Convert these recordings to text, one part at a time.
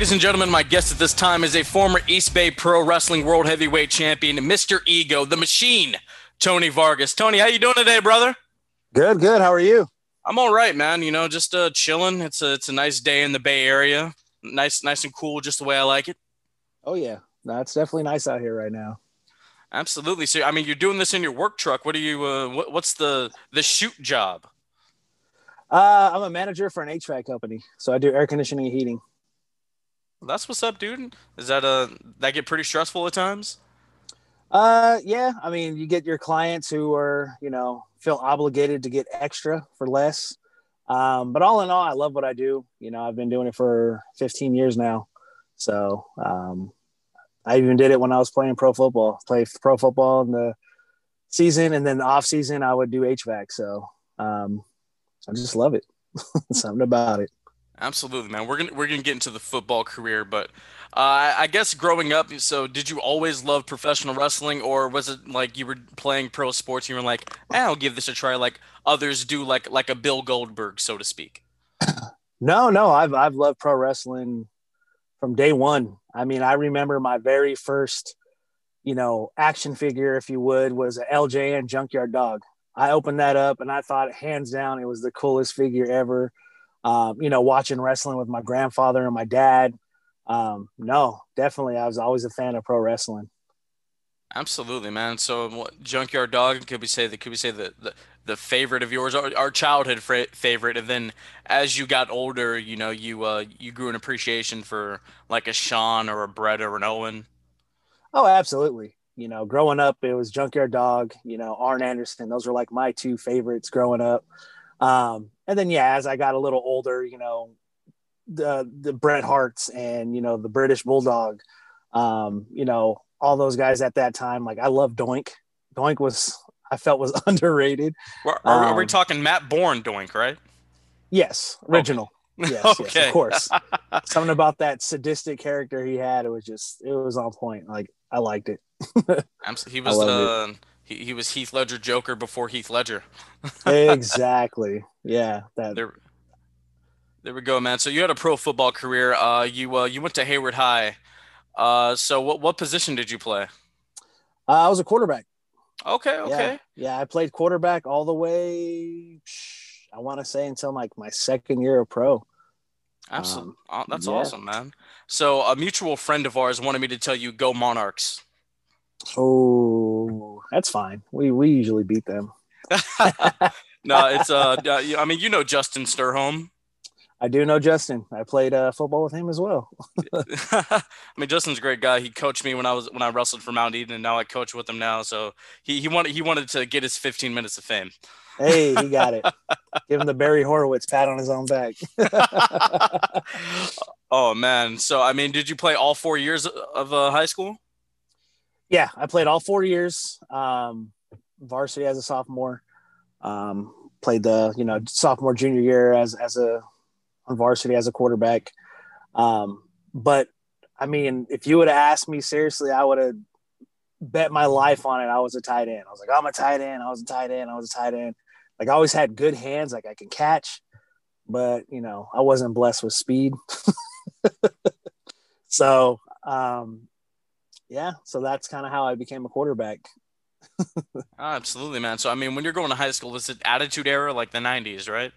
Ladies and gentlemen, my guest at this time is a former East Bay Pro Wrestling World Heavyweight Champion, Mr. Ego, the Machine, Tony Vargas. Tony, how you doing today, brother? Good, good. How are you? I'm all right, man. You know, just uh, chilling. It's a it's a nice day in the Bay Area. Nice, nice and cool, just the way I like it. Oh yeah, no, it's definitely nice out here right now. Absolutely. So, I mean, you're doing this in your work truck. What are you? Uh, what, what's the the shoot job? Uh, I'm a manager for an HVAC company, so I do air conditioning and heating. That's what's up, dude. Is that uh that get pretty stressful at times? Uh, yeah. I mean, you get your clients who are, you know, feel obligated to get extra for less. Um, but all in all, I love what I do. You know, I've been doing it for 15 years now. So, um, I even did it when I was playing pro football, play pro football in the season and then off season, I would do HVAC. So, um, I just love it. Something about it. Absolutely, man. We're gonna we're gonna get into the football career, but uh, I guess growing up, so did you always love professional wrestling, or was it like you were playing pro sports and you were like, eh, "I'll give this a try," like others do, like like a Bill Goldberg, so to speak? No, no, I've I've loved pro wrestling from day one. I mean, I remember my very first, you know, action figure, if you would, was a LJN Junkyard Dog. I opened that up and I thought, hands down, it was the coolest figure ever um, you know, watching wrestling with my grandfather and my dad. Um, no, definitely, I was always a fan of pro wrestling. Absolutely, man. So, what, Junkyard Dog could we say that? Could we say the, the the favorite of yours, our, our childhood fra- favorite, and then as you got older, you know, you uh, you grew an appreciation for like a Shawn or a Bret or an Owen. Oh, absolutely. You know, growing up, it was Junkyard Dog. You know, Arn Anderson. Those were like my two favorites growing up. Um, and then yeah, as I got a little older, you know, the the Bret Harts and you know the British Bulldog, um, you know all those guys at that time. Like I love Doink. Doink was I felt was underrated. Are, are, um, are we talking Matt Borne Doink, right? Yes, original. Okay. Yes, okay. yes, of course. Something about that sadistic character he had, it was just it was on point. Like I liked it. he was uh, he, he was Heath Ledger Joker before Heath Ledger. exactly. Yeah. That. There, there we go, man. So you had a pro football career. Uh, you uh, you went to Hayward High. Uh, so what what position did you play? Uh, I was a quarterback. Okay. Okay. Yeah. yeah, I played quarterback all the way. I want to say until like my second year of pro. Absolutely. Um, that's yeah. awesome, man. So a mutual friend of ours wanted me to tell you, go Monarchs. Oh, that's fine. We we usually beat them. no, it's uh, I mean, you know Justin Sturholm. I do know Justin. I played uh, football with him as well. I mean, Justin's a great guy. He coached me when I was when I wrestled for Mount Eden, and now I coach with him now. So he he wanted he wanted to get his 15 minutes of fame. Hey, he got it. Give him the Barry Horowitz pat on his own back. oh man! So I mean, did you play all four years of uh, high school? Yeah, I played all four years. Um, varsity as a sophomore. Um, played the you know sophomore junior year as as a on varsity as a quarterback. Um, but I mean, if you would have asked me seriously, I would have bet my life on it. I was a tight end. I was like, I'm a tight end. I was a tight end. I was a tight end. Like I always had good hands. Like I can catch, but you know, I wasn't blessed with speed. so um, yeah, so that's kind of how I became a quarterback. oh, absolutely, man. So I mean, when you're going to high school, is it attitude era like the '90s, right?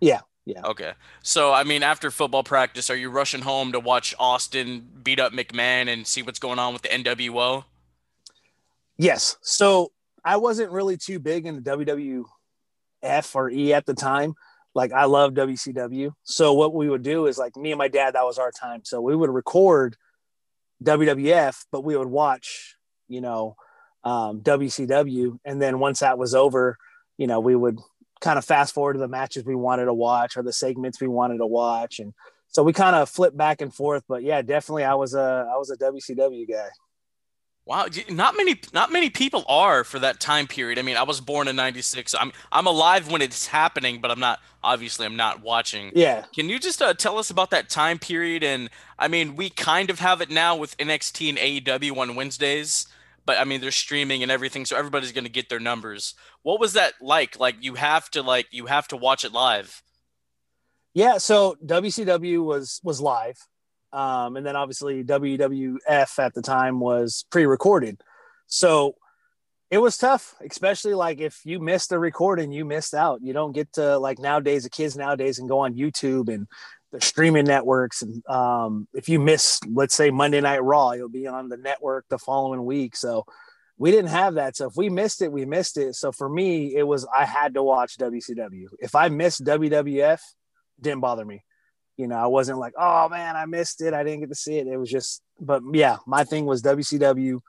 Yeah, yeah. Okay. So I mean, after football practice, are you rushing home to watch Austin beat up McMahon and see what's going on with the NWO? Yes. So I wasn't really too big in the WWF or E at the time. Like I love WCW. So what we would do is like me and my dad, that was our time. So we would record WWF, but we would watch, you know, um, WCW. And then once that was over, you know, we would kind of fast forward to the matches we wanted to watch or the segments we wanted to watch. And so we kind of flipped back and forth. But yeah, definitely I was a I was a WCW guy. Wow, not many not many people are for that time period. I mean, I was born in 96. I'm I'm alive when it's happening, but I'm not obviously I'm not watching. Yeah. Can you just uh, tell us about that time period and I mean, we kind of have it now with NXT and AEW on Wednesdays, but I mean, they're streaming and everything, so everybody's going to get their numbers. What was that like? Like you have to like you have to watch it live. Yeah, so WCW was was live Um, and then obviously WWF at the time was pre-recorded. So it was tough, especially like if you missed the recording, you missed out. You don't get to like nowadays, the kids nowadays and go on YouTube and the streaming networks. And um, if you miss, let's say Monday Night Raw, you'll be on the network the following week. So we didn't have that. So if we missed it, we missed it. So for me, it was I had to watch WCW. If I missed WWF, didn't bother me. You know, I wasn't like, oh man, I missed it. I didn't get to see it. It was just, but yeah, my thing was WCW.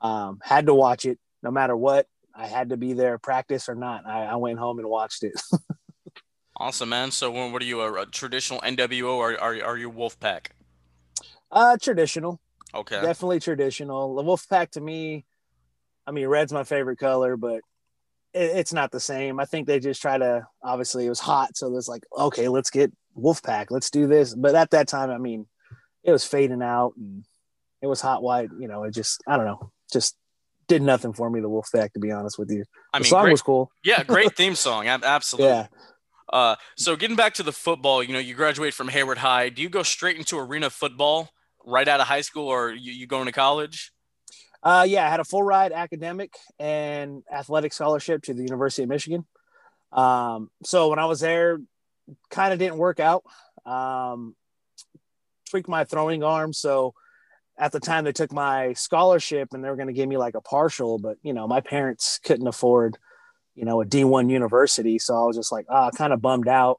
Um, had to watch it no matter what. I had to be there, practice or not. I, I went home and watched it. awesome, man. So, what are you a, a traditional NWO or are are you Wolfpack? Uh, traditional. Okay. Definitely traditional. The Wolfpack to me, I mean, red's my favorite color, but it, it's not the same. I think they just try to. Obviously, it was hot, so it's like, okay, let's get Wolfpack. Let's do this. But at that time, I mean, it was fading out and it was hot white. You know, it just I don't know, just did nothing for me. The Wolfpack, to be honest with you. I mean, the song great, was cool. yeah, great theme song. Absolutely. Yeah. Uh, so getting back to the football, you know, you graduate from Hayward High. Do you go straight into arena football right out of high school, or you, you going to college? Uh, yeah, I had a full ride academic and athletic scholarship to the University of Michigan. Um, so when I was there, kind of didn't work out. Um, tweaked my throwing arm, so at the time they took my scholarship and they were going to give me like a partial, but you know, my parents couldn't afford, you know, a D1 university. So I was just like, ah, kind of bummed out.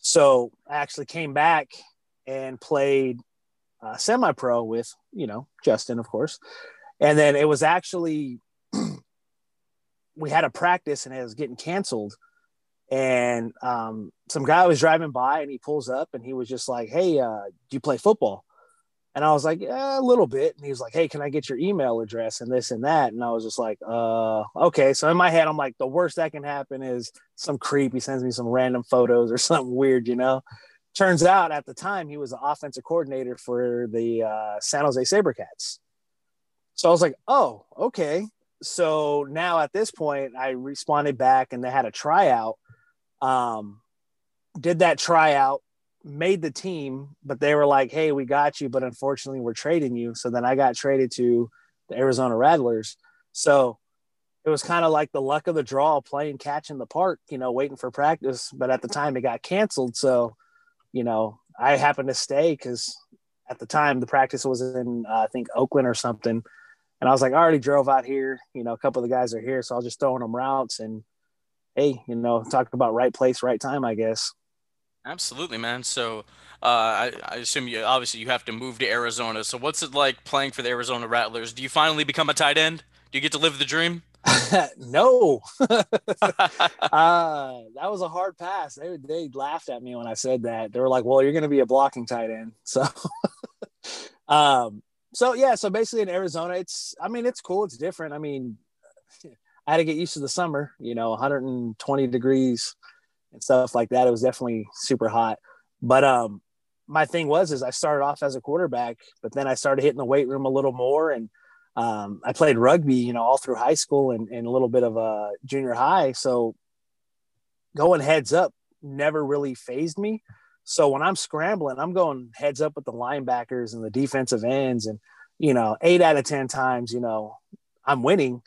So I actually came back and played uh, semi pro with, you know, Justin, of course. And then it was actually, we had a practice and it was getting canceled. And um, some guy was driving by and he pulls up and he was just like, Hey, uh, do you play football? And I was like, yeah, a little bit. And he was like, hey, can I get your email address and this and that? And I was just like, uh, okay. So in my head, I'm like, the worst that can happen is some creep. He sends me some random photos or something weird, you know? Turns out at the time he was the offensive coordinator for the uh, San Jose Sabercats. So I was like, oh, okay. So now at this point, I responded back and they had a tryout. Um, did that tryout made the team, but they were like, "Hey, we got you, but unfortunately, we're trading you." So then I got traded to the Arizona Rattlers. So it was kind of like the luck of the draw, playing catch in the park, you know, waiting for practice. But at the time, it got canceled. So, you know, I happened to stay because at the time the practice was in uh, I think Oakland or something, and I was like, I already drove out here. You know, a couple of the guys are here, so I was just throwing them routes and. Hey, you know, talk about right place, right time, I guess. Absolutely, man. So uh, I, I assume you obviously you have to move to Arizona. So what's it like playing for the Arizona Rattlers? Do you finally become a tight end? Do you get to live the dream? no. uh, that was a hard pass. They they laughed at me when I said that. They were like, "Well, you're going to be a blocking tight end." So, um, so yeah. So basically, in Arizona, it's. I mean, it's cool. It's different. I mean, I had to get used to the summer. You know, 120 degrees and stuff like that. It was definitely super hot. But um, my thing was is I started off as a quarterback, but then I started hitting the weight room a little more, and um, I played rugby, you know, all through high school and, and a little bit of a uh, junior high. So going heads up never really phased me. So when I'm scrambling, I'm going heads up with the linebackers and the defensive ends, and you know, eight out of ten times, you know, I'm winning.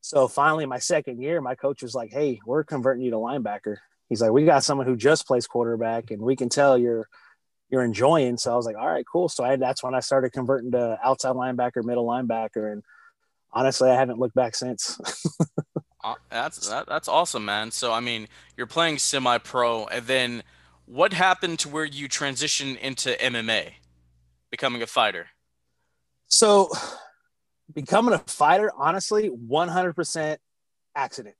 So finally, my second year, my coach was like, "Hey, we're converting you to linebacker." he's like, we got someone who just plays quarterback, and we can tell you're you're enjoying. So I was like, all right, cool. So I, that's when I started converting to outside linebacker, middle linebacker, and honestly, I haven't looked back since. uh, that's that, that's awesome, man. So I mean, you're playing semi-pro, and then what happened to where you transition into MMA, becoming a fighter? So, becoming a fighter, honestly, 100% accident.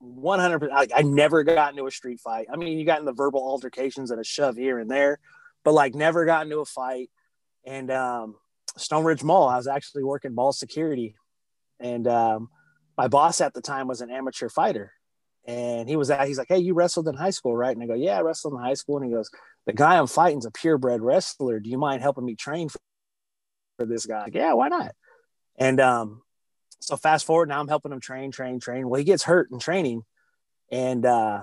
100 I, I never got into a street fight. I mean you got in the verbal altercations and a shove here and there but like never got into a fight. And um stone ridge mall i was actually working mall security. And um my boss at the time was an amateur fighter. And he was at he's like hey you wrestled in high school right? And i go yeah i wrestled in high school. And he goes the guy i'm fighting is a purebred wrestler. Do you mind helping me train for, for this guy like, yeah why not and um so fast forward now i'm helping him train train train well he gets hurt in training and uh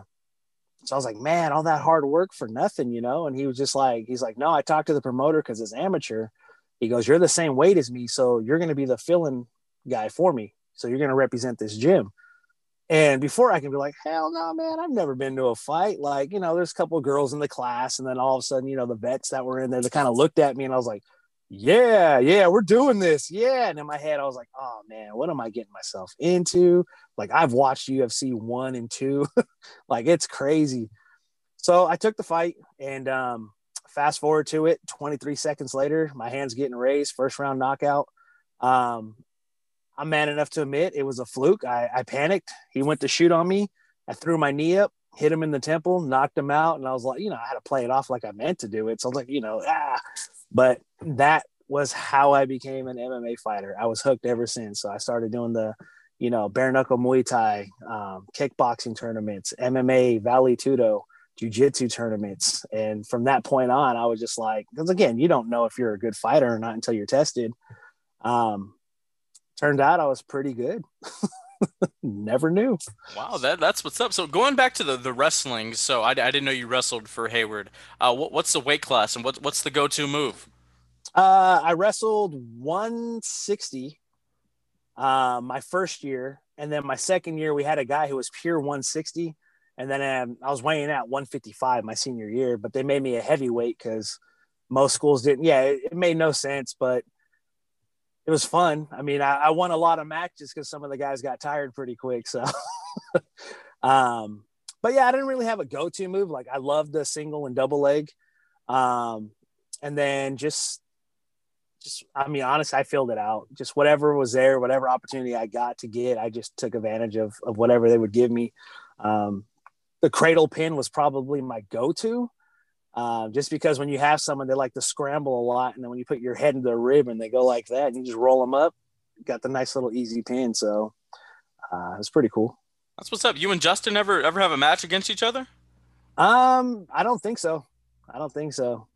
so I was like, man, all that hard work for nothing, you know? And he was just like, he's like, no, I talked to the promoter because it's amateur. He goes, you're the same weight as me, so you're going to be the filling guy for me. So you're going to represent this gym. And before I can be like, hell no, man, I've never been to a fight. Like, you know, there's a couple girls in the class, and then all of a sudden, you know, the vets that were in there, they kind of looked at me and I was like, yeah, yeah, we're doing this. Yeah. And in my head, I was like, oh man, what am I getting myself into? Like, I've watched UFC one and two, like, it's crazy. So I took the fight and um, fast forward to it 23 seconds later, my hands getting raised, first round knockout. Um, I'm man enough to admit it was a fluke. I, I panicked. He went to shoot on me. I threw my knee up, hit him in the temple, knocked him out. And I was like, you know, I had to play it off like I meant to do it. So I was like, you know, ah, but that was how I became an MMA fighter. I was hooked ever since. So I started doing the, you know, bare knuckle Muay Thai, um, kickboxing tournaments, MMA, Vale Tudo, jujitsu tournaments. And from that point on, I was just like, because again, you don't know if you're a good fighter or not until you're tested. Um, turned out I was pretty good. Never knew. Wow, that that's what's up. So going back to the, the wrestling, so I, I didn't know you wrestled for Hayward. Uh, what, what's the weight class and what, what's the go to move? Uh, I wrestled 160 uh, my first year, and then my second year we had a guy who was pure 160, and then um, I was weighing at 155 my senior year, but they made me a heavyweight because most schools didn't. Yeah, it, it, made no sense, but it was fun. I mean, I, I won a lot of matches because some of the guys got tired pretty quick. So, um, but yeah, I didn't really have a go-to move. Like I loved the single and double leg, um, and then just just I mean, honestly, I filled it out. Just whatever was there, whatever opportunity I got to get, I just took advantage of of whatever they would give me. Um, the cradle pin was probably my go-to, uh, just because when you have someone they like to scramble a lot, and then when you put your head into a rib and they go like that, and you just roll them up, got the nice little easy pin. So uh, it's pretty cool. That's what's up. You and Justin ever ever have a match against each other? Um, I don't think so. I don't think so.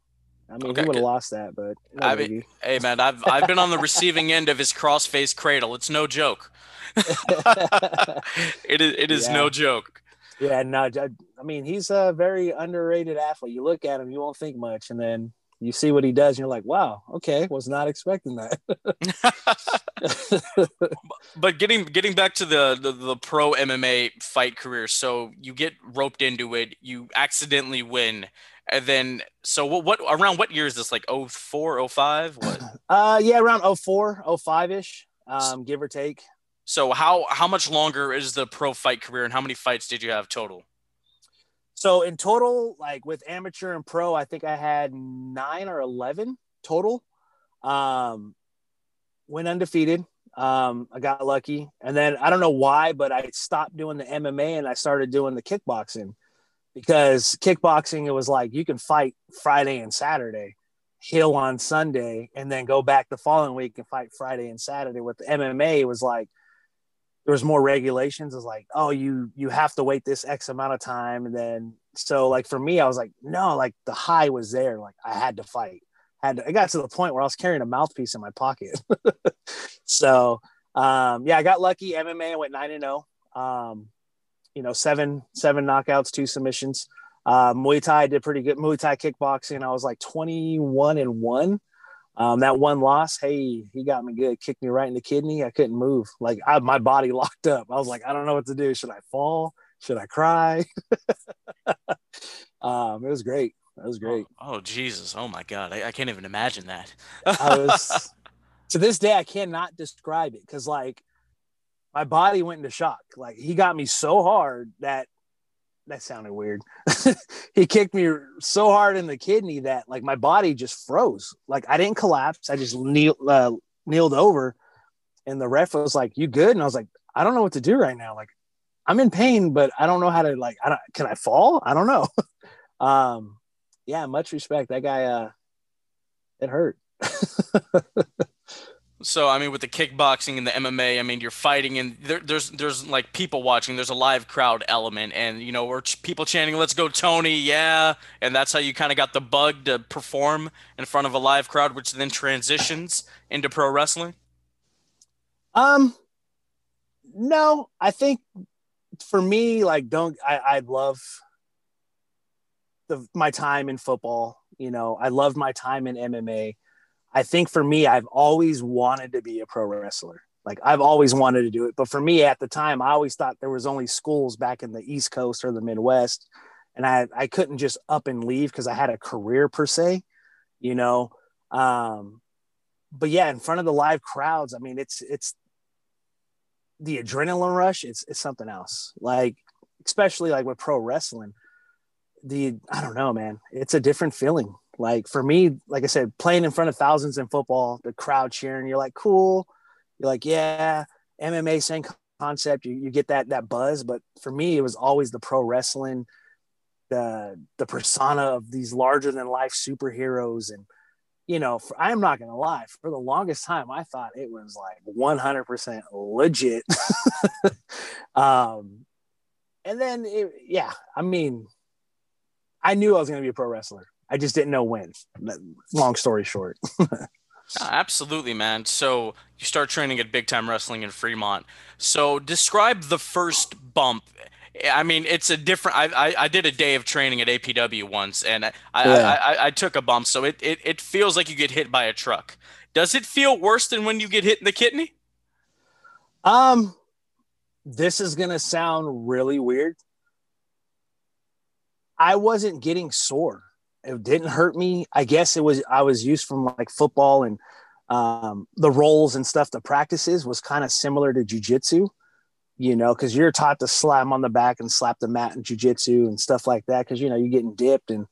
I mean, okay, he would have lost that, but no I mean, hey man, I've I've been on the receiving end of his cross-face cradle. It's no joke. it is it is yeah. no joke. Yeah, no, I mean he's a very underrated athlete. You look at him, you won't think much, and then you see what he does, and you're like, wow, okay, was not expecting that. but getting getting back to the, the, the pro MMA fight career, so you get roped into it, you accidentally win, and then, so what, what around what year is this? Like 04, 05? What? Uh, yeah, around 04, 05 ish, um, give or take. So how how much longer is the pro fight career, and how many fights did you have total? So in total, like with amateur and pro, I think I had nine or eleven total. Um, went undefeated. Um, I got lucky, and then I don't know why, but I stopped doing the MMA and I started doing the kickboxing because kickboxing it was like you can fight Friday and Saturday, Hill on Sunday, and then go back the following week and fight Friday and Saturday. With MMA, it was like there was more regulations. It's like, oh, you you have to wait this X amount of time, and then so like for me, I was like, no, like the high was there. Like I had to fight. Had to, it got to the point where I was carrying a mouthpiece in my pocket. so um, yeah, I got lucky. MMA went nine and zero. Oh. Um, you know, seven seven knockouts, two submissions. Uh, Muay Thai did pretty good. Muay Thai kickboxing, I was like 21 and one. Um, that one loss, hey, he got me good. Kicked me right in the kidney. I couldn't move. Like I, my body locked up. I was like, I don't know what to do. Should I fall? Should I cry? um, it was great. That was great. Oh, oh Jesus! Oh my God! I, I can't even imagine that. I was to this day I cannot describe it because like my body went into shock. Like he got me so hard that that sounded weird. he kicked me so hard in the kidney that like my body just froze. Like I didn't collapse. I just kneel, uh, kneeled over, and the ref was like, "You good?" And I was like, "I don't know what to do right now. Like I'm in pain, but I don't know how to like. I don't. Can I fall? I don't know." um, yeah, much respect. That guy. Uh, it hurt. So I mean, with the kickboxing and the MMA, I mean, you're fighting and there, there's there's like people watching. There's a live crowd element, and you know, we're ch- people chanting, "Let's go, Tony!" Yeah, and that's how you kind of got the bug to perform in front of a live crowd, which then transitions into pro wrestling. Um, no, I think for me, like, don't I? I love the my time in football. You know, I loved my time in MMA. I think for me, I've always wanted to be a pro wrestler. Like I've always wanted to do it. But for me at the time, I always thought there was only schools back in the East Coast or the Midwest. And I, I couldn't just up and leave because I had a career per se, you know. Um, but yeah, in front of the live crowds, I mean, it's it's the adrenaline rush, it's it's something else. Like, especially like with pro wrestling, the I don't know, man, it's a different feeling. Like for me, like I said, playing in front of thousands in football, the crowd cheering, you're like, cool. You're like, yeah, MMA, same concept. You, you get that that buzz. But for me, it was always the pro wrestling, the the persona of these larger than life superheroes. And, you know, for, I'm not gonna lie, for the longest time, I thought it was like 100% legit. um, and then, it, yeah, I mean, I knew I was to be a pro wrestler. I just didn't know when. Long story short. Absolutely, man. So you start training at Big Time Wrestling in Fremont. So describe the first bump. I mean, it's a different. I, I, I did a day of training at APW once, and I, yeah. I, I, I took a bump. So it, it it feels like you get hit by a truck. Does it feel worse than when you get hit in the kidney? Um, this is gonna sound really weird. I wasn't getting sore. It didn't hurt me. I guess it was I was used from like football and um, the roles and stuff. The practices was kind of similar to jujitsu, you know, because you're taught to slam on the back and slap the mat in jujitsu and stuff like that. Because you know you're getting dipped, and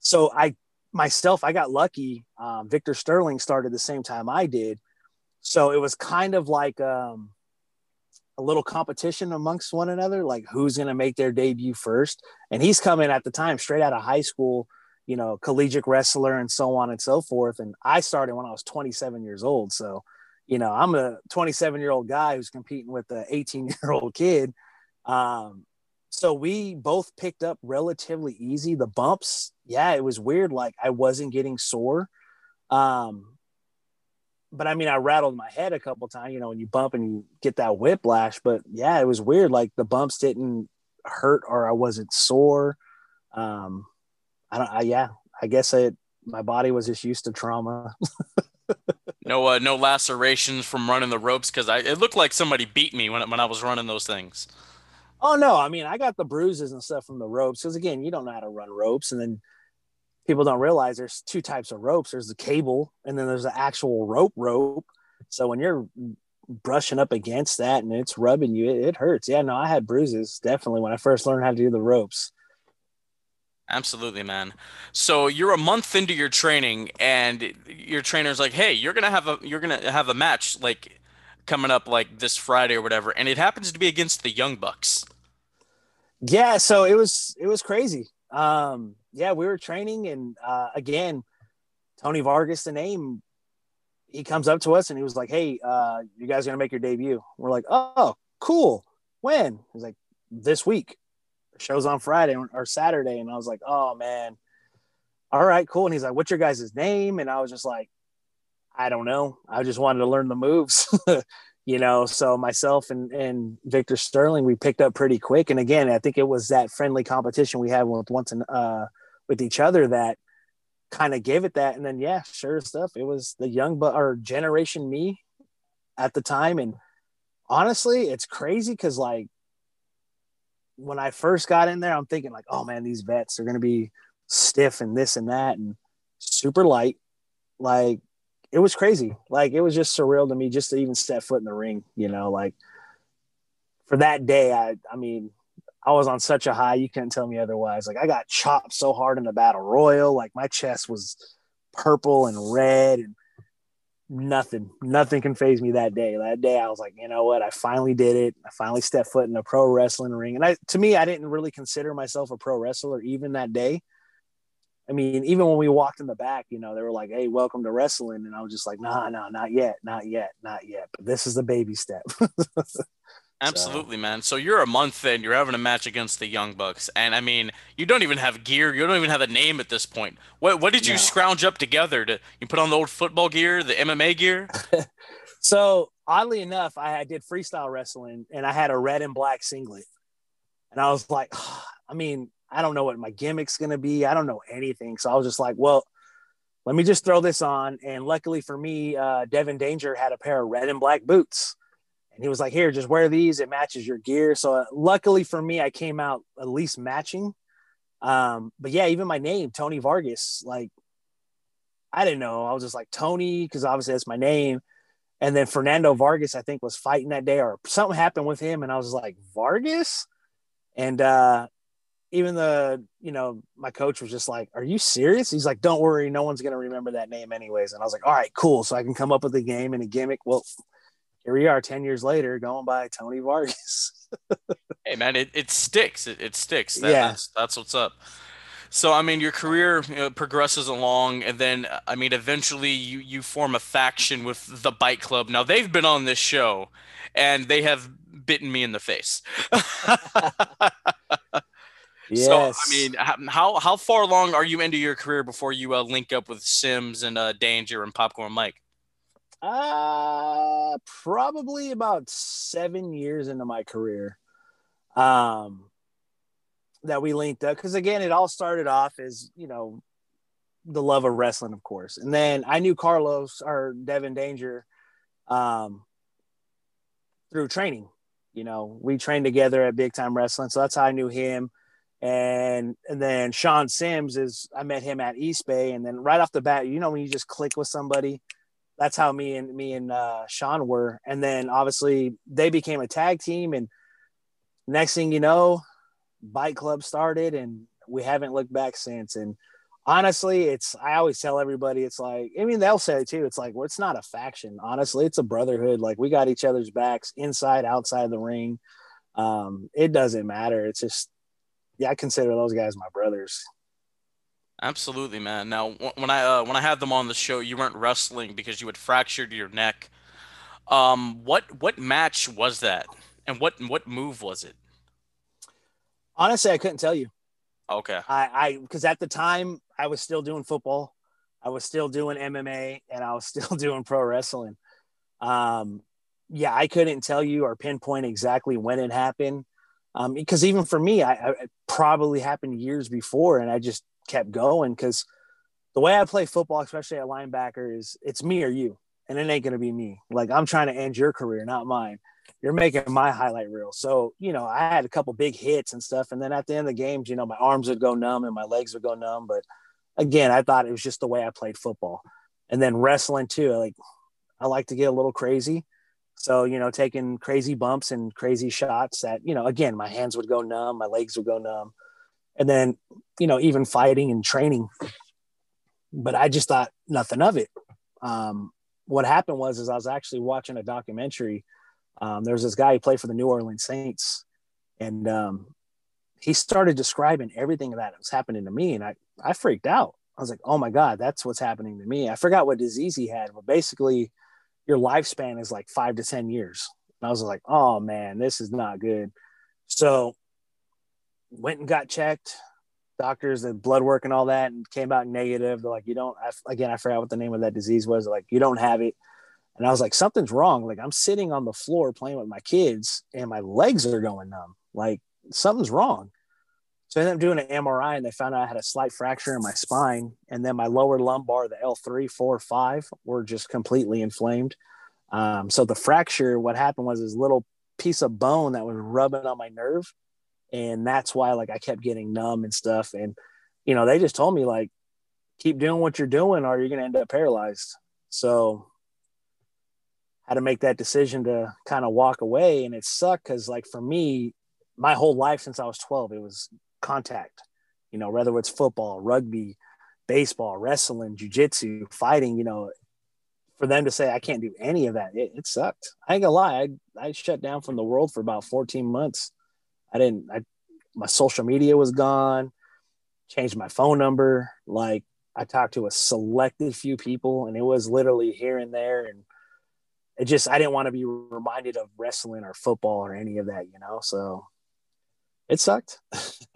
so I myself I got lucky. Um, Victor Sterling started the same time I did, so it was kind of like um, a little competition amongst one another, like who's going to make their debut first. And he's coming at the time straight out of high school, you know, collegiate wrestler and so on and so forth. And I started when I was 27 years old. So, you know, I'm a 27 year old guy who's competing with an 18 year old kid. Um, so we both picked up relatively easy. The bumps, yeah, it was weird. Like I wasn't getting sore. Um, but I mean, I rattled my head a couple times, you know, when you bump and you get that whiplash. But yeah, it was weird. Like the bumps didn't hurt or I wasn't sore. Um, I don't, I, yeah, I guess it, my body was just used to trauma. no, uh, no lacerations from running the ropes. Cause I, it looked like somebody beat me when, when I was running those things. Oh no. I mean, I got the bruises and stuff from the ropes. Cause again, you don't know how to run ropes. And then people don't realize there's two types of ropes. There's the cable, and then there's the actual rope rope. So when you're brushing up against that and it's rubbing you, it, it hurts. Yeah, no, I had bruises definitely when I first learned how to do the ropes. Absolutely, man. So you're a month into your training, and your trainer's like, "Hey, you're gonna have a you're gonna have a match like coming up like this Friday or whatever," and it happens to be against the Young Bucks. Yeah, so it was it was crazy. Um, yeah, we were training, and uh, again, Tony Vargas, the name, he comes up to us and he was like, "Hey, uh, you guys are gonna make your debut?" We're like, "Oh, cool. When?" He's like, "This week. Show's on Friday or Saturday." And I was like, "Oh man, all right, cool." And he's like, "What's your guys' name?" And I was just like, "I don't know. I just wanted to learn the moves." you know so myself and and victor sterling we picked up pretty quick and again i think it was that friendly competition we had with once and uh with each other that kind of gave it that and then yeah sure stuff it was the Young Bucks or generation me at the time and honestly it's crazy because like when i first got in there i'm thinking like oh man these vets are to be stiff and this and that and super light like it was crazy. Like it was just surreal to me just to even step foot in the ring, you know, like for that day, I I mean, I was on such a high, you couldn't tell me otherwise. Like I got chopped so hard in the battle royal, like my chest was purple and red and nothing, nothing can phase me that day. That day I was like, you know what? I finally did it. I finally stepped foot in a pro wrestling ring. And I to me, I didn't really consider myself a pro wrestler even that day. I mean, even when we walked in the back, you know, they were like, "Hey, welcome to wrestling," and I was just like, "Nah, nah, not yet, not yet, not yet." But this is the baby step. Absolutely, so. man. So you're a month in, you're having a match against the Young Bucks, and I mean, you don't even have gear, you don't even have a name at this point. What what did you no. scrounge up together to? You put on the old football gear, the MMA gear. so oddly enough, I, I did freestyle wrestling, and I had a red and black singlet, and I was like, oh, I mean, I don't know what my gimmick's going to be. I don't know anything. So I was just like, well, let me just throw this on. And luckily for me, uh, Devin Danger had a pair of red and black boots. And he was like, here, just wear these. It matches your gear. So uh, luckily for me, I came out at least matching. Um, but yeah, even my name, Tony Vargas, like, I didn't know. I was just like Tony, because obviously that's my name. And then Fernando Vargas, I think, was fighting that day, or something happened with him. And I was like, Vargas? And uh, even the you know my coach was just like are you serious he's like don't worry no one's going to remember that name anyways and i was like all right cool so i can come up with a game and a gimmick well here we are 10 years later going by tony vargas hey man it, it sticks it, it sticks that, yeah. That's, that's what's up so i mean your career you know, progresses along and then i mean eventually you you form a faction with the bike club now they've been on this show and they have bitten me in the face Yes. So I mean, how how far along are you into your career before you uh, link up with Sims and uh, Danger and Popcorn Mike? Uh, probably about seven years into my career, um, that we linked up. Because again, it all started off as you know, the love of wrestling, of course, and then I knew Carlos or Devin Danger, um, through training. You know, we trained together at Big Time Wrestling, so that's how I knew him and and then Sean Sims is I met him at East Bay, and then right off the bat, you know when you just click with somebody, that's how me and me and uh, Sean were, and then obviously they became a tag team, and next thing you know, Bike Club started, and we haven't looked back since. And honestly, it's I always tell everybody, it's like I mean they'll say too. It's like well, it's not a faction. Honestly, it's a brotherhood. Like we got each other's backs inside, outside the ring. Um, it doesn't matter. It's just yeah, I consider those guys my brothers. Absolutely, man. Now, when I uh, when I had them on the show, you weren't wrestling because you had fractured your neck. Um, what what match was that, and what what move was it? Honestly, I couldn't tell you. Okay. I I because at the time I was still doing football, I was still doing MMA, and I was still doing pro wrestling. Um, yeah, I couldn't tell you or pinpoint exactly when it happened um, because even for me, I, I probably happened years before, and I just kept going because the way I play football, especially at linebacker, is it's me or you, and it ain't gonna be me. Like I'm trying to end your career, not mine. You're making my highlight reel. So you know, I had a couple big hits and stuff, and then at the end of the games, you know, my arms would go numb and my legs would go numb. But again, I thought it was just the way I played football, and then wrestling too. Like I like to get a little crazy. So, you know, taking crazy bumps and crazy shots that, you know, again, my hands would go numb, my legs would go numb. And then, you know, even fighting and training. But I just thought nothing of it. Um, what happened was is I was actually watching a documentary. Um, there was this guy who played for the New Orleans Saints, and um, he started describing everything that was happening to me, and I I freaked out. I was like, oh my god, that's what's happening to me. I forgot what disease he had, but basically, your lifespan is like five to 10 years. And I was like, oh man, this is not good. So went and got checked. Doctors, the blood work and all that, and came out negative. They're like, you don't, I, again, I forgot what the name of that disease was. They're like, you don't have it. And I was like, something's wrong. Like, I'm sitting on the floor playing with my kids and my legs are going numb. Like, something's wrong. So I ended up doing an MRI and they found out I had a slight fracture in my spine. And then my lower lumbar, the L3, 4, 5, were just completely inflamed. Um, so the fracture, what happened was this little piece of bone that was rubbing on my nerve. And that's why like I kept getting numb and stuff. And, you know, they just told me like, keep doing what you're doing or you're to end up paralyzed. So had to make that decision to kind of walk away. And it sucked because like for me, my whole life since I was 12, it was contact, you know, whether it's football, rugby, baseball, wrestling, jujitsu, fighting, you know, for them to say I can't do any of that, it, it, sucked. I ain't gonna lie, I, I shut down from the world for about 14 months. I didn't, I, my social media was gone, changed my phone number. Like I talked to a selected few people and it was literally here and there. And it just, I didn't want to be reminded of wrestling or football or any of that, you know? So it sucked.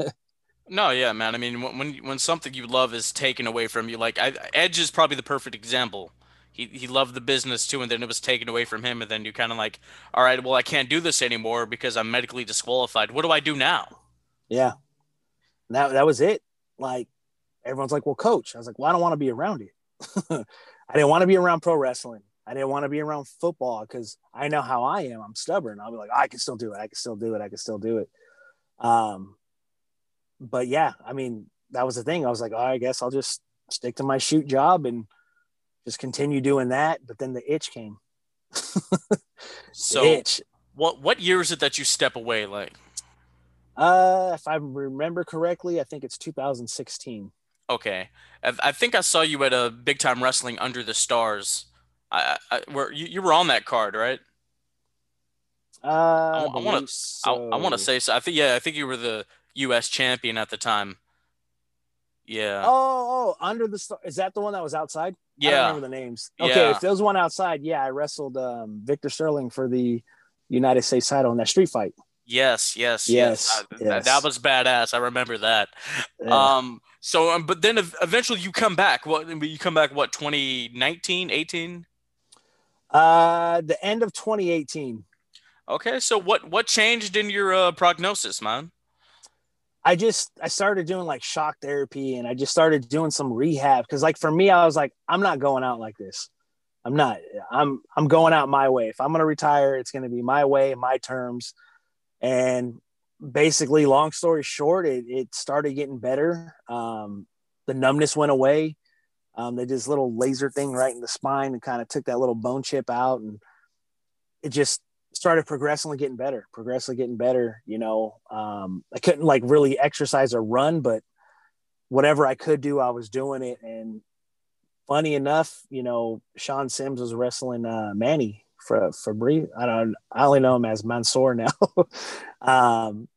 no, yeah, man. I mean, when when something you love is taken away from you, like I, Edge is probably the perfect example. He he loved the business too, and then it was taken away from him, and then you kind of like, all right, well, I can't do this anymore because I'm medically disqualified. What do I do now? Yeah. that that was it. Like everyone's like, well, coach. I was like, well, I don't want to be around it. I didn't want to be around pro wrestling. I didn't want to be around football because I know how I am. I'm stubborn. I'll be like, I can still do it. I can still do it. I can still do it. Um, but yeah, I mean, that was the thing. I was like, oh, I guess I'll just stick to my shoot job and just continue doing that. But then the itch came. so, itch. what what year is it that you step away? Like, uh, if I remember correctly, I think it's 2016. Okay, I, think I saw you at a big time wrestling under the stars. I, I where you, you were on that card, right? Uh, I want to. So. I, I want to say so. I think yeah. I think you were the U.S. champion at the time. Yeah. Oh, oh, under the star. Is that the one that was outside? Yeah. I remember the names. Okay, yeah. if there was one outside, yeah, I wrestled um, Victor Sterling for the United States title in that street fight. Yes, yes, yes. yes. That, that, was badass. I remember that. Yeah. Um. So, um, but then eventually you come back. What you come back? What 2019, 18? Uh, the end of 2018. Okay. So what what changed in your uh, prognosis, man? I just I started doing like shock therapy and I just started doing some rehab because like for me I was like I'm not going out like this. I'm not. I'm I'm going out my way. If I'm going to retire, it's going to be my way, my terms. And basically, long story short, it, it started getting better. Um, the numbness went away. Um, they did this little laser thing right in the spine and kind of took that little bone chip out, and it just started progressively getting better, progressively getting better. You know, um, I couldn't like really exercise or run, but whatever I could do, I was doing it. And funny enough, you know, Sean Sims was wrestling uh, Manny for for Bree. I don't. I only know him as Mansoor now. um,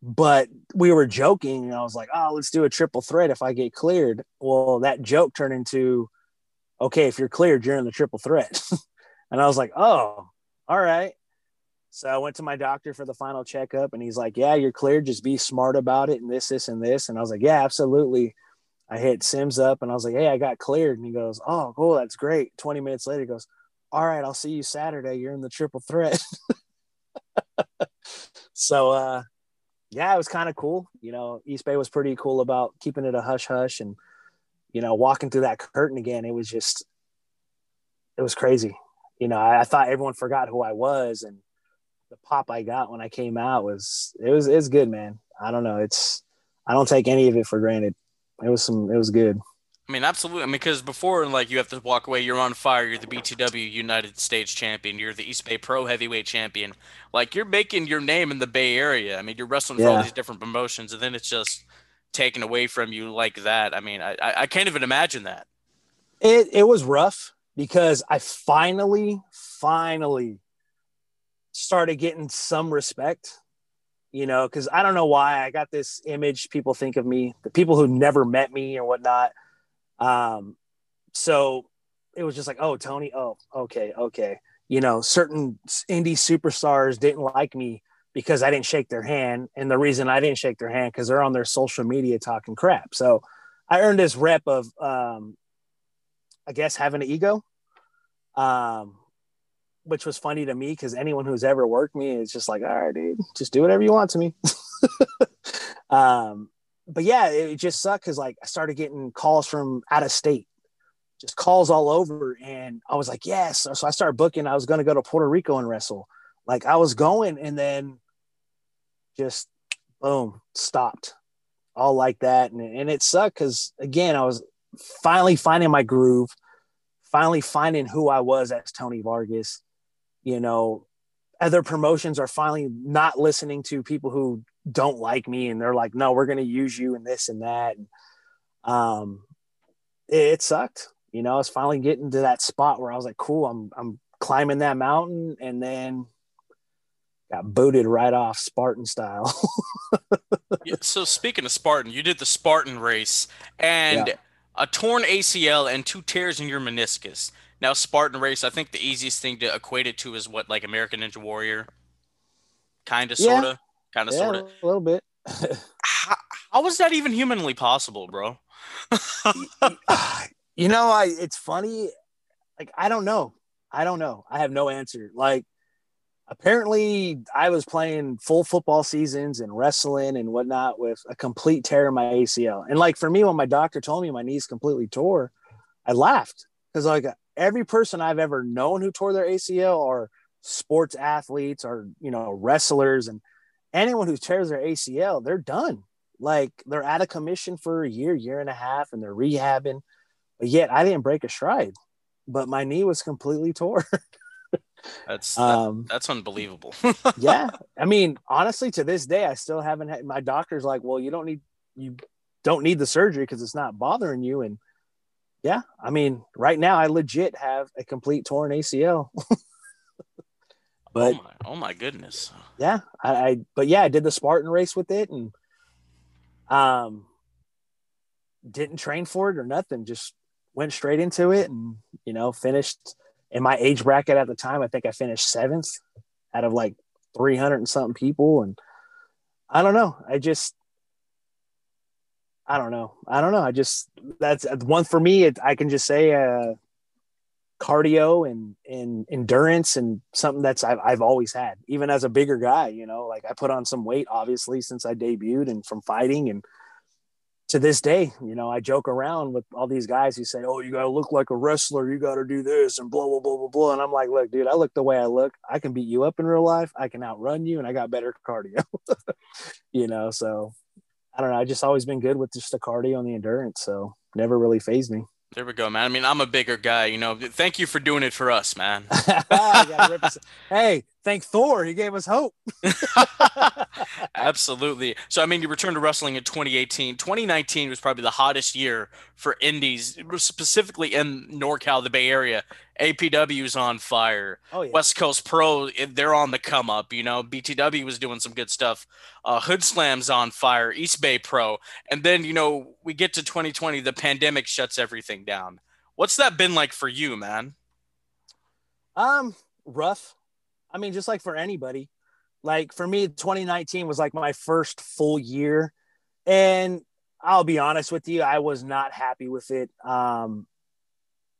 but we were joking, and I was like, "Oh, let's do a triple threat if I get cleared." Well, that joke turned into, "Okay, if you're cleared, you're in the triple threat." and I was like, "Oh, all right." So I went to my doctor for the final checkup, and he's like, "Yeah, you're cleared. Just be smart about it, and this, this, and this." And I was like, "Yeah, absolutely." I hit Sims up, and I was like, "Hey, I got cleared." And he goes, "Oh, cool, that's great." Twenty minutes later, he goes, "All right, I'll see you Saturday. You're in the triple threat." so, uh, yeah, it was kind of cool. You know, East Bay was pretty cool about keeping it a hush hush, and you know, walking through that curtain again, it was just, it was crazy. You know, I, I thought everyone forgot who I was, and the pop I got when I came out was it was it's good, man. I don't know. It's I don't take any of it for granted. It was some it was good. I mean, absolutely. I mean, because before, like, you have to walk away. You're on fire. You're the BTW United States champion. You're the East Bay Pro Heavyweight champion. Like, you're making your name in the Bay Area. I mean, you're wrestling yeah. for all these different promotions, and then it's just taken away from you like that. I mean, I I can't even imagine that. It it was rough because I finally, finally started getting some respect, you know, because I don't know why I got this image people think of me, the people who never met me or whatnot. Um, so it was just like, oh, Tony, oh, okay, okay. You know, certain indie superstars didn't like me because I didn't shake their hand. And the reason I didn't shake their hand because they're on their social media talking crap. So I earned this rep of, um, I guess, having an ego. Um, which was funny to me because anyone who's ever worked me is just like, all right, dude, just do whatever you want to me. um, but yeah, it just sucked because like I started getting calls from out of state, just calls all over, and I was like, yes. So, so I started booking. I was going to go to Puerto Rico and wrestle. Like I was going, and then just boom, stopped, all like that, and and it sucked because again, I was finally finding my groove, finally finding who I was as Tony Vargas you know other promotions are finally not listening to people who don't like me and they're like no we're going to use you and this and that and, um it, it, sucked you know i was finally getting to that spot where i was like cool i'm i'm climbing that mountain and then got booted right off spartan style so speaking of spartan you did the spartan race and yeah. A torn acl and two tears in your meniscus now, Spartan Race, I think the easiest thing to equate it to is what, like American Ninja Warrior? Kind of, sort of? Kind of, sort of? A little bit. how, how was that even humanly possible, bro? you know, I it's funny. Like, I don't know. I don't know. I have no answer. Like, apparently I was playing full football seasons and wrestling and whatnot with a complete tear in my ACL. And like for me, when my doctor told me my knees completely tore, I laughed because like every person I've ever known who tore their ACL are sports athletes or you know wrestlers and anyone who tears their ACL, they're done. Like they're out of commission for a year, year and a half, and they're rehabbing. But yet I didn't break a stride, but my knee was completely tore. That's that, um, that's unbelievable. yeah, I mean, honestly, to this day, I still haven't had. My doctor's like, "Well, you don't need you don't need the surgery because it's not bothering you." And yeah, I mean, right now, I legit have a complete torn ACL. but oh my, oh my, goodness. Yeah, I, I but yeah, I did the Spartan race with it, and um, didn't train for it or nothing. Just went straight into it, and you know, finished in my age bracket at the time, I think I finished seventh out of like 300 and something people. And I don't know. I just, I don't know. I don't know. I just, that's one for me. It, I can just say, uh, cardio and, and endurance and something that's I've, I've always had even as a bigger guy you know like i put on some weight obviously since i debuted and from fighting and to this day, you know, I joke around with all these guys who say, "Oh, you got to look like a wrestler. You got to do this and blah blah blah blah blah." And I'm like, "Look, dude, I look the way I look. I can beat you up in real life. I can outrun you, and I got better cardio." you know, so I don't know. I just always been good with just the cardio and the endurance, so never really phased me. There we go, man. I mean, I'm a bigger guy, you know. Thank you for doing it for us, man. hey, thank Thor. He gave us hope. Absolutely. So, I mean, you returned to wrestling in 2018. 2019 was probably the hottest year for indies, specifically in NorCal, the Bay Area. APW is on fire. Oh, yeah. West Coast Pro, they're on the come up. You know, BTW was doing some good stuff. Uh, Hood Slam's on fire. East Bay Pro, and then you know we get to 2020, the pandemic shuts everything down. What's that been like for you, man? Um, rough. I mean, just like for anybody. Like for me, 2019 was like my first full year, and I'll be honest with you, I was not happy with it. Um,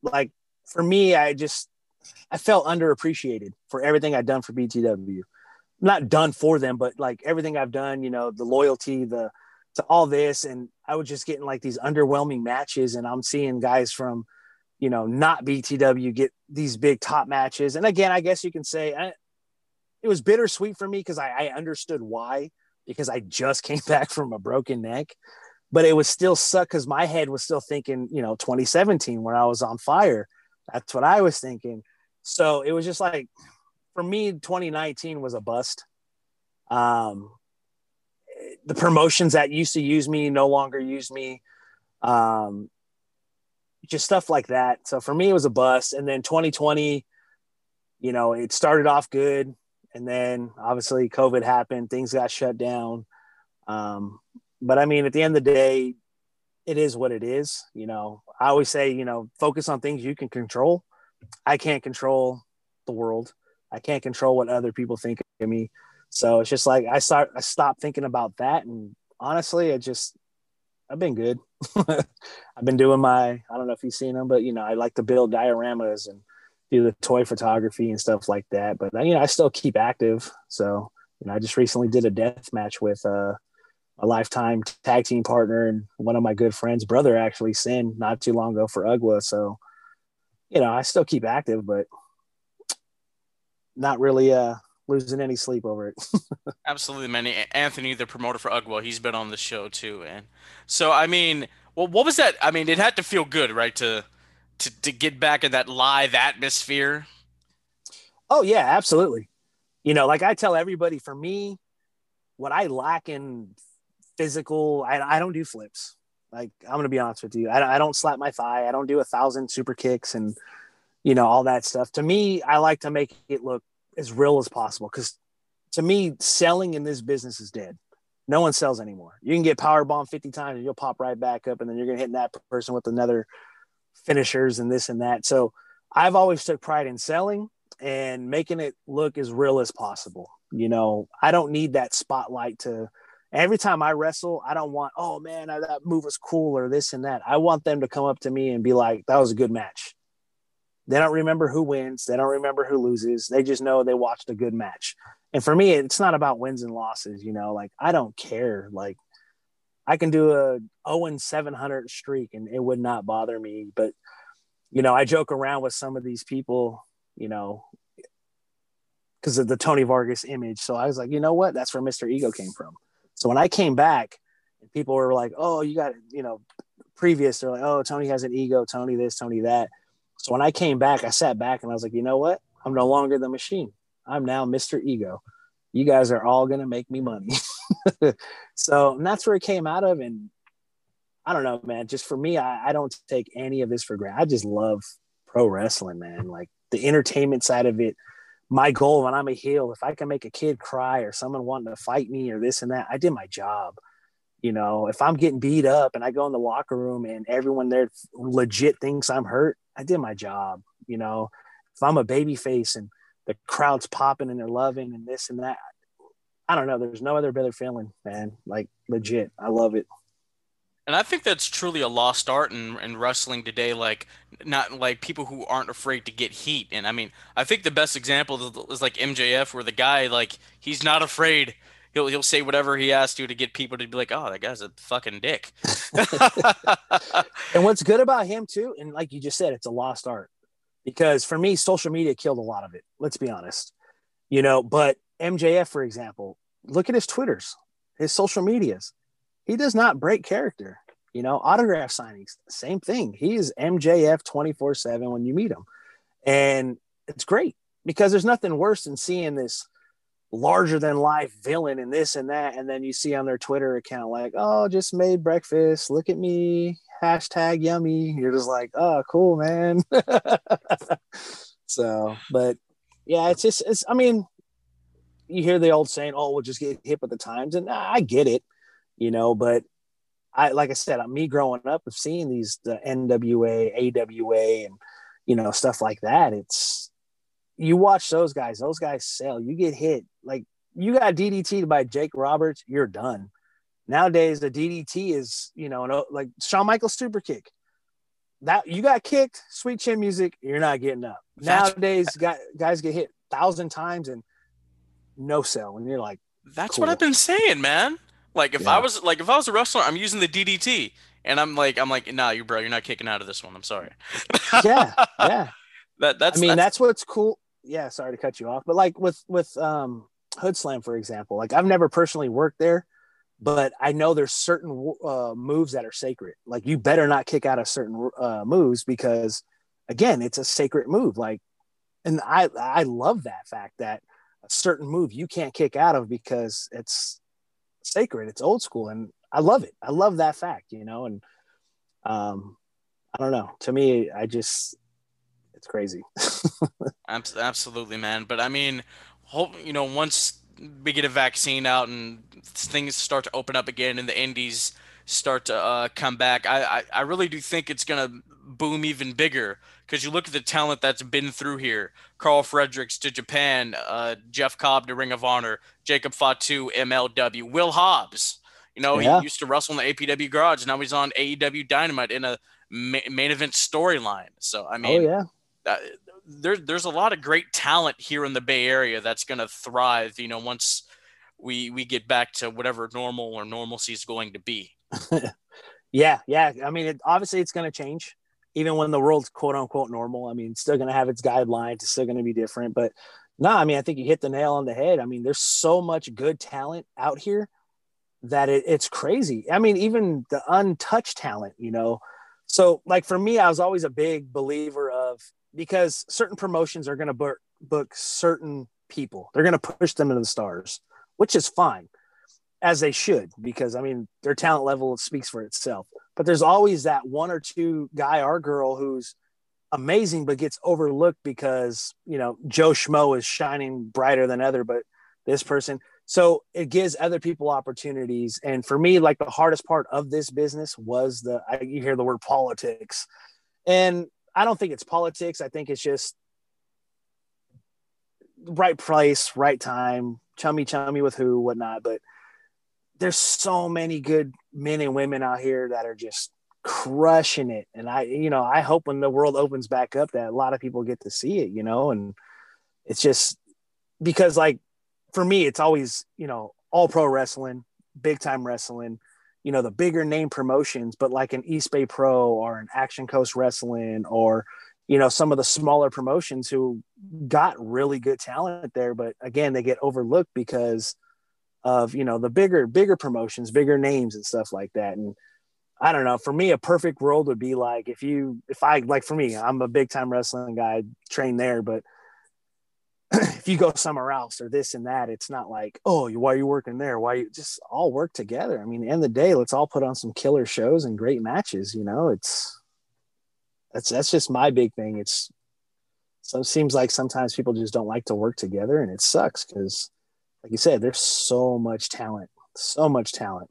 like for me, I just I felt underappreciated for everything I'd done for BTW. Not done for them, but like everything I've done, you know, the loyalty, the to all this, and I was just getting like these underwhelming matches, and I'm seeing guys from, you know, not BTW get these big top matches. And again, I guess you can say I, it was bittersweet for me because I, I understood why because I just came back from a broken neck, but it was still suck because my head was still thinking, you know, 2017 when I was on fire that's what I was thinking. So it was just like, for me, 2019 was a bust. Um, the promotions that used to use me no longer use me. Um, just stuff like that. So for me, it was a bust. And then 2020, you know, it started off good. And then obviously COVID happened, things got shut down. Um, but I mean, at the end of the day, it is what it is. You know, I always say, you know, focus on things you can control. I can't control the world. I can't control what other people think of me. So it's just like I start I stopped thinking about that and honestly, it just I've been good. I've been doing my I don't know if you've seen them, but you know, I like to build dioramas and do the toy photography and stuff like that. But you know, I still keep active. So, you know, I just recently did a death match with uh a lifetime tag team partner and one of my good friends' brother actually sin not too long ago for UGWA. So, you know, I still keep active, but not really uh, losing any sleep over it. Absolutely, man. Anthony, the promoter for UGWA, he's been on the show too, and so I mean, well, what was that? I mean, it had to feel good, right, to to to get back in that live atmosphere. Oh yeah, absolutely. You know, like I tell everybody, for me, what I lack in physical. I, I don't do flips. Like I'm gonna be honest with you, I, I don't slap my thigh. I don't do a thousand super kicks and you know all that stuff. To me, I like to make it look as real as possible because to me, selling in this business is dead. No one sells anymore. You can get power bomb 50 times and you'll pop right back up, and then you're gonna hit that person with another finishers and this and that. So I've always took pride in selling and making it look as real as possible. You know, I don't need that spotlight to every time I wrestle, I don't want, oh man, that move was cool or this and that. I want them to come up to me and be like, that was a good match. They don't remember who wins. They don't remember who loses. They just know they watched a good match. And for me, it's not about wins and losses. You know, like I don't care. Like I can do a 0 and 700 streak and it would not bother me. But, you know, I joke around with some of these people, you know, because of the Tony Vargas image. So I was like, you know what? That's where Mr. Ego came from. So when I came back, and people were like, oh, you got, you know, previous, they're like, oh, Tony has an ego, Tony this, Tony that. So when I came back, I sat back and I was like, you know what? I'm no longer the machine. I'm now Mr. Ego. You guys are all going to make me money. so that's where it came out of. And I don't know, man. Just for me, I, I don't take any of this for granted. I just love pro wrestling, man. Like the entertainment side of it. My goal when I'm a heel, if I can make a kid cry or someone wanting to fight me or this and that, I did my job. You know, if I'm getting beat up and I go in the locker room and everyone there legit thinks I'm hurt, I did my job. You know, if I'm a baby face and the crowd's popping and they're loving and this and that, I don't know. There's no other better feeling, man. Like legit, I love it. And I think that's truly a lost art in, in wrestling today. Like, not like people who aren't afraid to get heat. And I mean, I think the best example is like MJF, where the guy, like, he's not afraid. He'll, he'll say whatever he has to to get people to be like, oh, that guy's a fucking dick. and what's good about him, too, and like you just said, it's a lost art because for me, social media killed a lot of it. Let's be honest, you know, but MJF, for example, look at his Twitters, his social medias. He does not break character. You know, autograph signings, same thing. He is MJF 24 7 when you meet him. And it's great because there's nothing worse than seeing this larger than life villain and this and that. And then you see on their Twitter account, like, oh, just made breakfast. Look at me. Hashtag yummy. You're just like, oh, cool, man. so, but yeah, it's just, it's, I mean, you hear the old saying, "Oh, we'll just get hip with the times," and I get it, you know. But I, like I said, me growing up of seeing these the NWA, AWA, and you know stuff like that. It's you watch those guys; those guys sell. You get hit like you got DDT by Jake Roberts, you're done. Nowadays, the DDT is you know like Shawn Michaels super kick. That you got kicked, sweet chin music, you're not getting up. Nowadays, guys get hit thousand times and no sell, and you're like, that's cool. what I've been saying, man. Like if yeah. I was like if I was a wrestler, I'm using the DDT, and I'm like I'm like, nah, you bro, you're not kicking out of this one. I'm sorry. yeah, yeah. That that's. I mean, that's, that's what's cool. Yeah, sorry to cut you off, but like with with um Hood Slam, for example, like I've never personally worked there, but I know there's certain uh, moves that are sacred. Like you better not kick out of certain uh, moves because, again, it's a sacred move. Like, and I I love that fact that certain move you can't kick out of because it's sacred, it's old school, and I love it. I love that fact, you know. And um, I don't know. To me, I just it's crazy. Absolutely, man. But I mean, hope you know once we get a vaccine out and things start to open up again and the indies start to uh, come back, I, I I really do think it's gonna boom even bigger because you look at the talent that's been through here Karl Fredericks to Japan, uh, Jeff Cobb to Ring of Honor, Jacob Fatu MLW, Will Hobbs. You know, yeah. he used to wrestle in the APW garage. Now he's on AEW Dynamite in a ma- main event storyline. So I mean, oh, yeah. Uh, there, there's a lot of great talent here in the Bay Area that's going to thrive. You know, once we we get back to whatever normal or normalcy is going to be. yeah, yeah. I mean, it, obviously, it's going to change even when the world's quote unquote normal. I mean, still going to have its guidelines. It's still going to be different. But no, I mean, I think you hit the nail on the head. I mean, there's so much good talent out here that it, it's crazy. I mean, even the untouched talent, you know. So, like for me, I was always a big believer of because certain promotions are going to book, book certain people. They're going to push them into the stars, which is fine, as they should, because I mean, their talent level speaks for itself but there's always that one or two guy or girl who's amazing but gets overlooked because you know joe schmo is shining brighter than other but this person. So it gives other people opportunities. And for me like the hardest part of this business was the I, you hear the word politics. And i don't think it's politics. I think it's just right place right time. Chummy chummy with who whatnot. But there's so many good men and women out here that are just crushing it. And I, you know, I hope when the world opens back up that a lot of people get to see it, you know, and it's just because like for me, it's always, you know, all pro wrestling, big time wrestling, you know, the bigger name promotions, but like an East Bay Pro or an Action Coast Wrestling or, you know, some of the smaller promotions who got really good talent there, but again, they get overlooked because of, you know, the bigger, bigger promotions, bigger names and stuff like that. And I don't know, for me, a perfect world would be like if you, if I, like for me, I'm a big time wrestling guy, train there, but if you go somewhere else or this and that, it's not like, oh, why are you working there? Why you just all work together? I mean, end of the day, let's all put on some killer shows and great matches. You know, it's that's that's just my big thing. It's so it seems like sometimes people just don't like to work together, and it sucks because, like you said, there's so much talent, so much talent.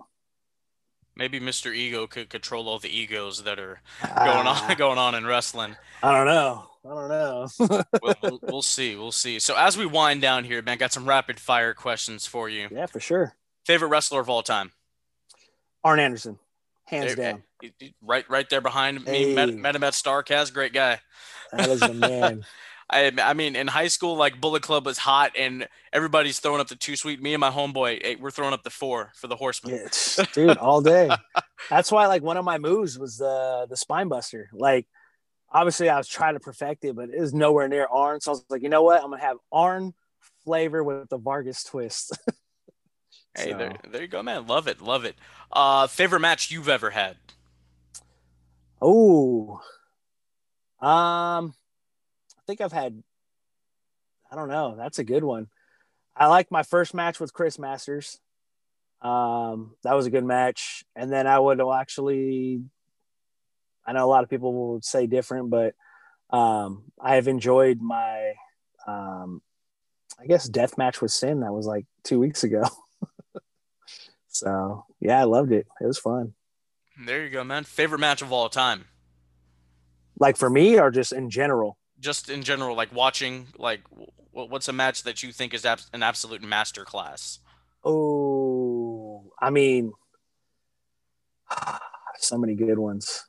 Maybe Mr. Ego could control all the egos that are ah. going on going on in wrestling. I don't know. I don't know. we'll, we'll, we'll, see. We'll see. So as we wind down here, man, got some rapid fire questions for you. Yeah, for sure. Favorite wrestler of all time? Arn Anderson, hands there, down. Right, right there behind me. Hey. Met, met him at Starcast. Great guy. That is the man. I, I mean, in high school, like Bullet Club was hot, and everybody's throwing up the two sweet. Me and my homeboy, hey, we're throwing up the four for the Horseman. Yeah, dude, all day. That's why, like, one of my moves was the the spine buster. Like, obviously I was trying to perfect it, but it was nowhere near Arn. So I was like, you know what? I'm gonna have Arn flavor with the Vargas twist. hey, so. there, there you go, man. Love it, love it. Uh, favorite match you've ever had? Oh, um, think I've had. I don't know. That's a good one. I like my first match with Chris Masters. Um, that was a good match, and then I would actually I know a lot of people will say different, but um, I have enjoyed my, um, I guess, death match with Sin. That was like two weeks ago. so yeah, I loved it. It was fun. There you go, man. Favorite match of all time? Like for me, or just in general? Just in general, like watching. Like, what's a match that you think is an absolute masterclass? Oh, I mean, so many good ones.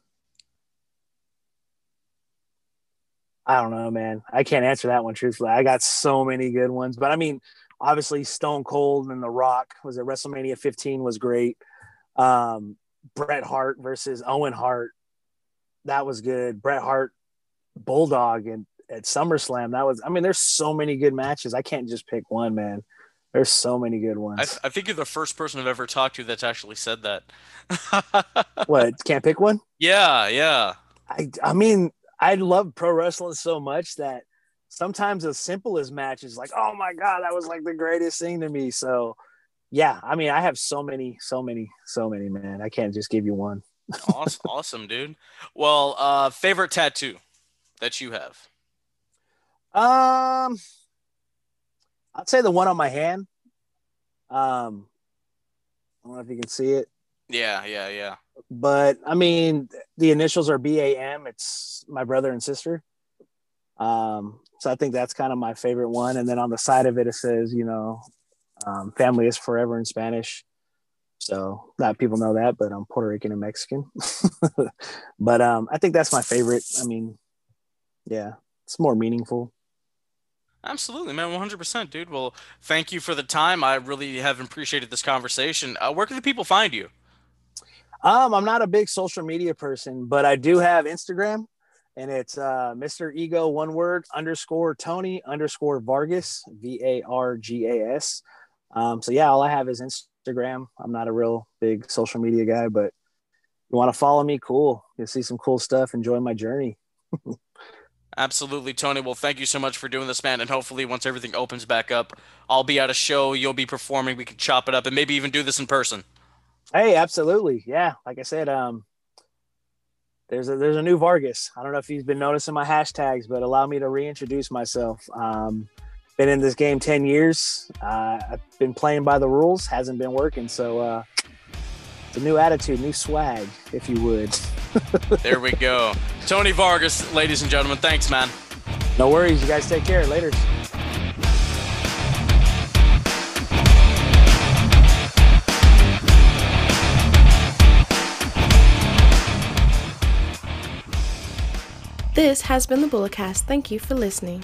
I don't know, man. I can't answer that one truthfully. I got so many good ones, but I mean, obviously Stone Cold and The Rock was at WrestleMania 15 was great. Um, Bret Hart versus Owen Hart, that was good. Bret Hart, Bulldog, and at SummerSlam, that was. I mean, there's so many good matches. I can't just pick one, man. There's so many good ones. I, th- I think you're the first person I've ever talked to that's actually said that. what? Can't pick one? Yeah, yeah. I I mean, I love pro wrestling so much that sometimes as simple as matches, like, oh my God, that was like the greatest thing to me. So yeah, I mean, I have so many, so many, so many, man. I can't just give you one. awesome, awesome, dude. Well, uh, favorite tattoo that you have? Um, I'd say the one on my hand. Um, I don't know if you can see it. Yeah, yeah, yeah. But I mean, the initials are BAM. It's my brother and sister. Um, so I think that's kind of my favorite one. And then on the side of it, it says, you know, um, family is forever in Spanish. So not people know that, but I'm Puerto Rican and Mexican. but um, I think that's my favorite. I mean, yeah, it's more meaningful. Absolutely, man. 100%, dude. Well, thank you for the time. I really have appreciated this conversation. Uh, where can the people find you? Um, I'm not a big social media person, but I do have Instagram, and it's uh, Mr. Ego one word underscore Tony underscore Vargas V A R G A S. Um, so yeah, all I have is Instagram. I'm not a real big social media guy, but you want to follow me, cool. You'll see some cool stuff. Enjoy my journey. Absolutely, Tony. Well, thank you so much for doing this, man. And hopefully, once everything opens back up, I'll be at a show. You'll be performing. We can chop it up and maybe even do this in person. Hey, absolutely. Yeah. Like I said, um, there's a there's a new Vargas. I don't know if he's been noticing my hashtags, but allow me to reintroduce myself. Um, been in this game 10 years. Uh, I've been playing by the rules, hasn't been working. So uh, a new attitude, new swag, if you would. there we go. Tony Vargas, ladies and gentlemen, thanks, man. No worries. You guys take care. Later. This has been the Bullet Cast. Thank you for listening.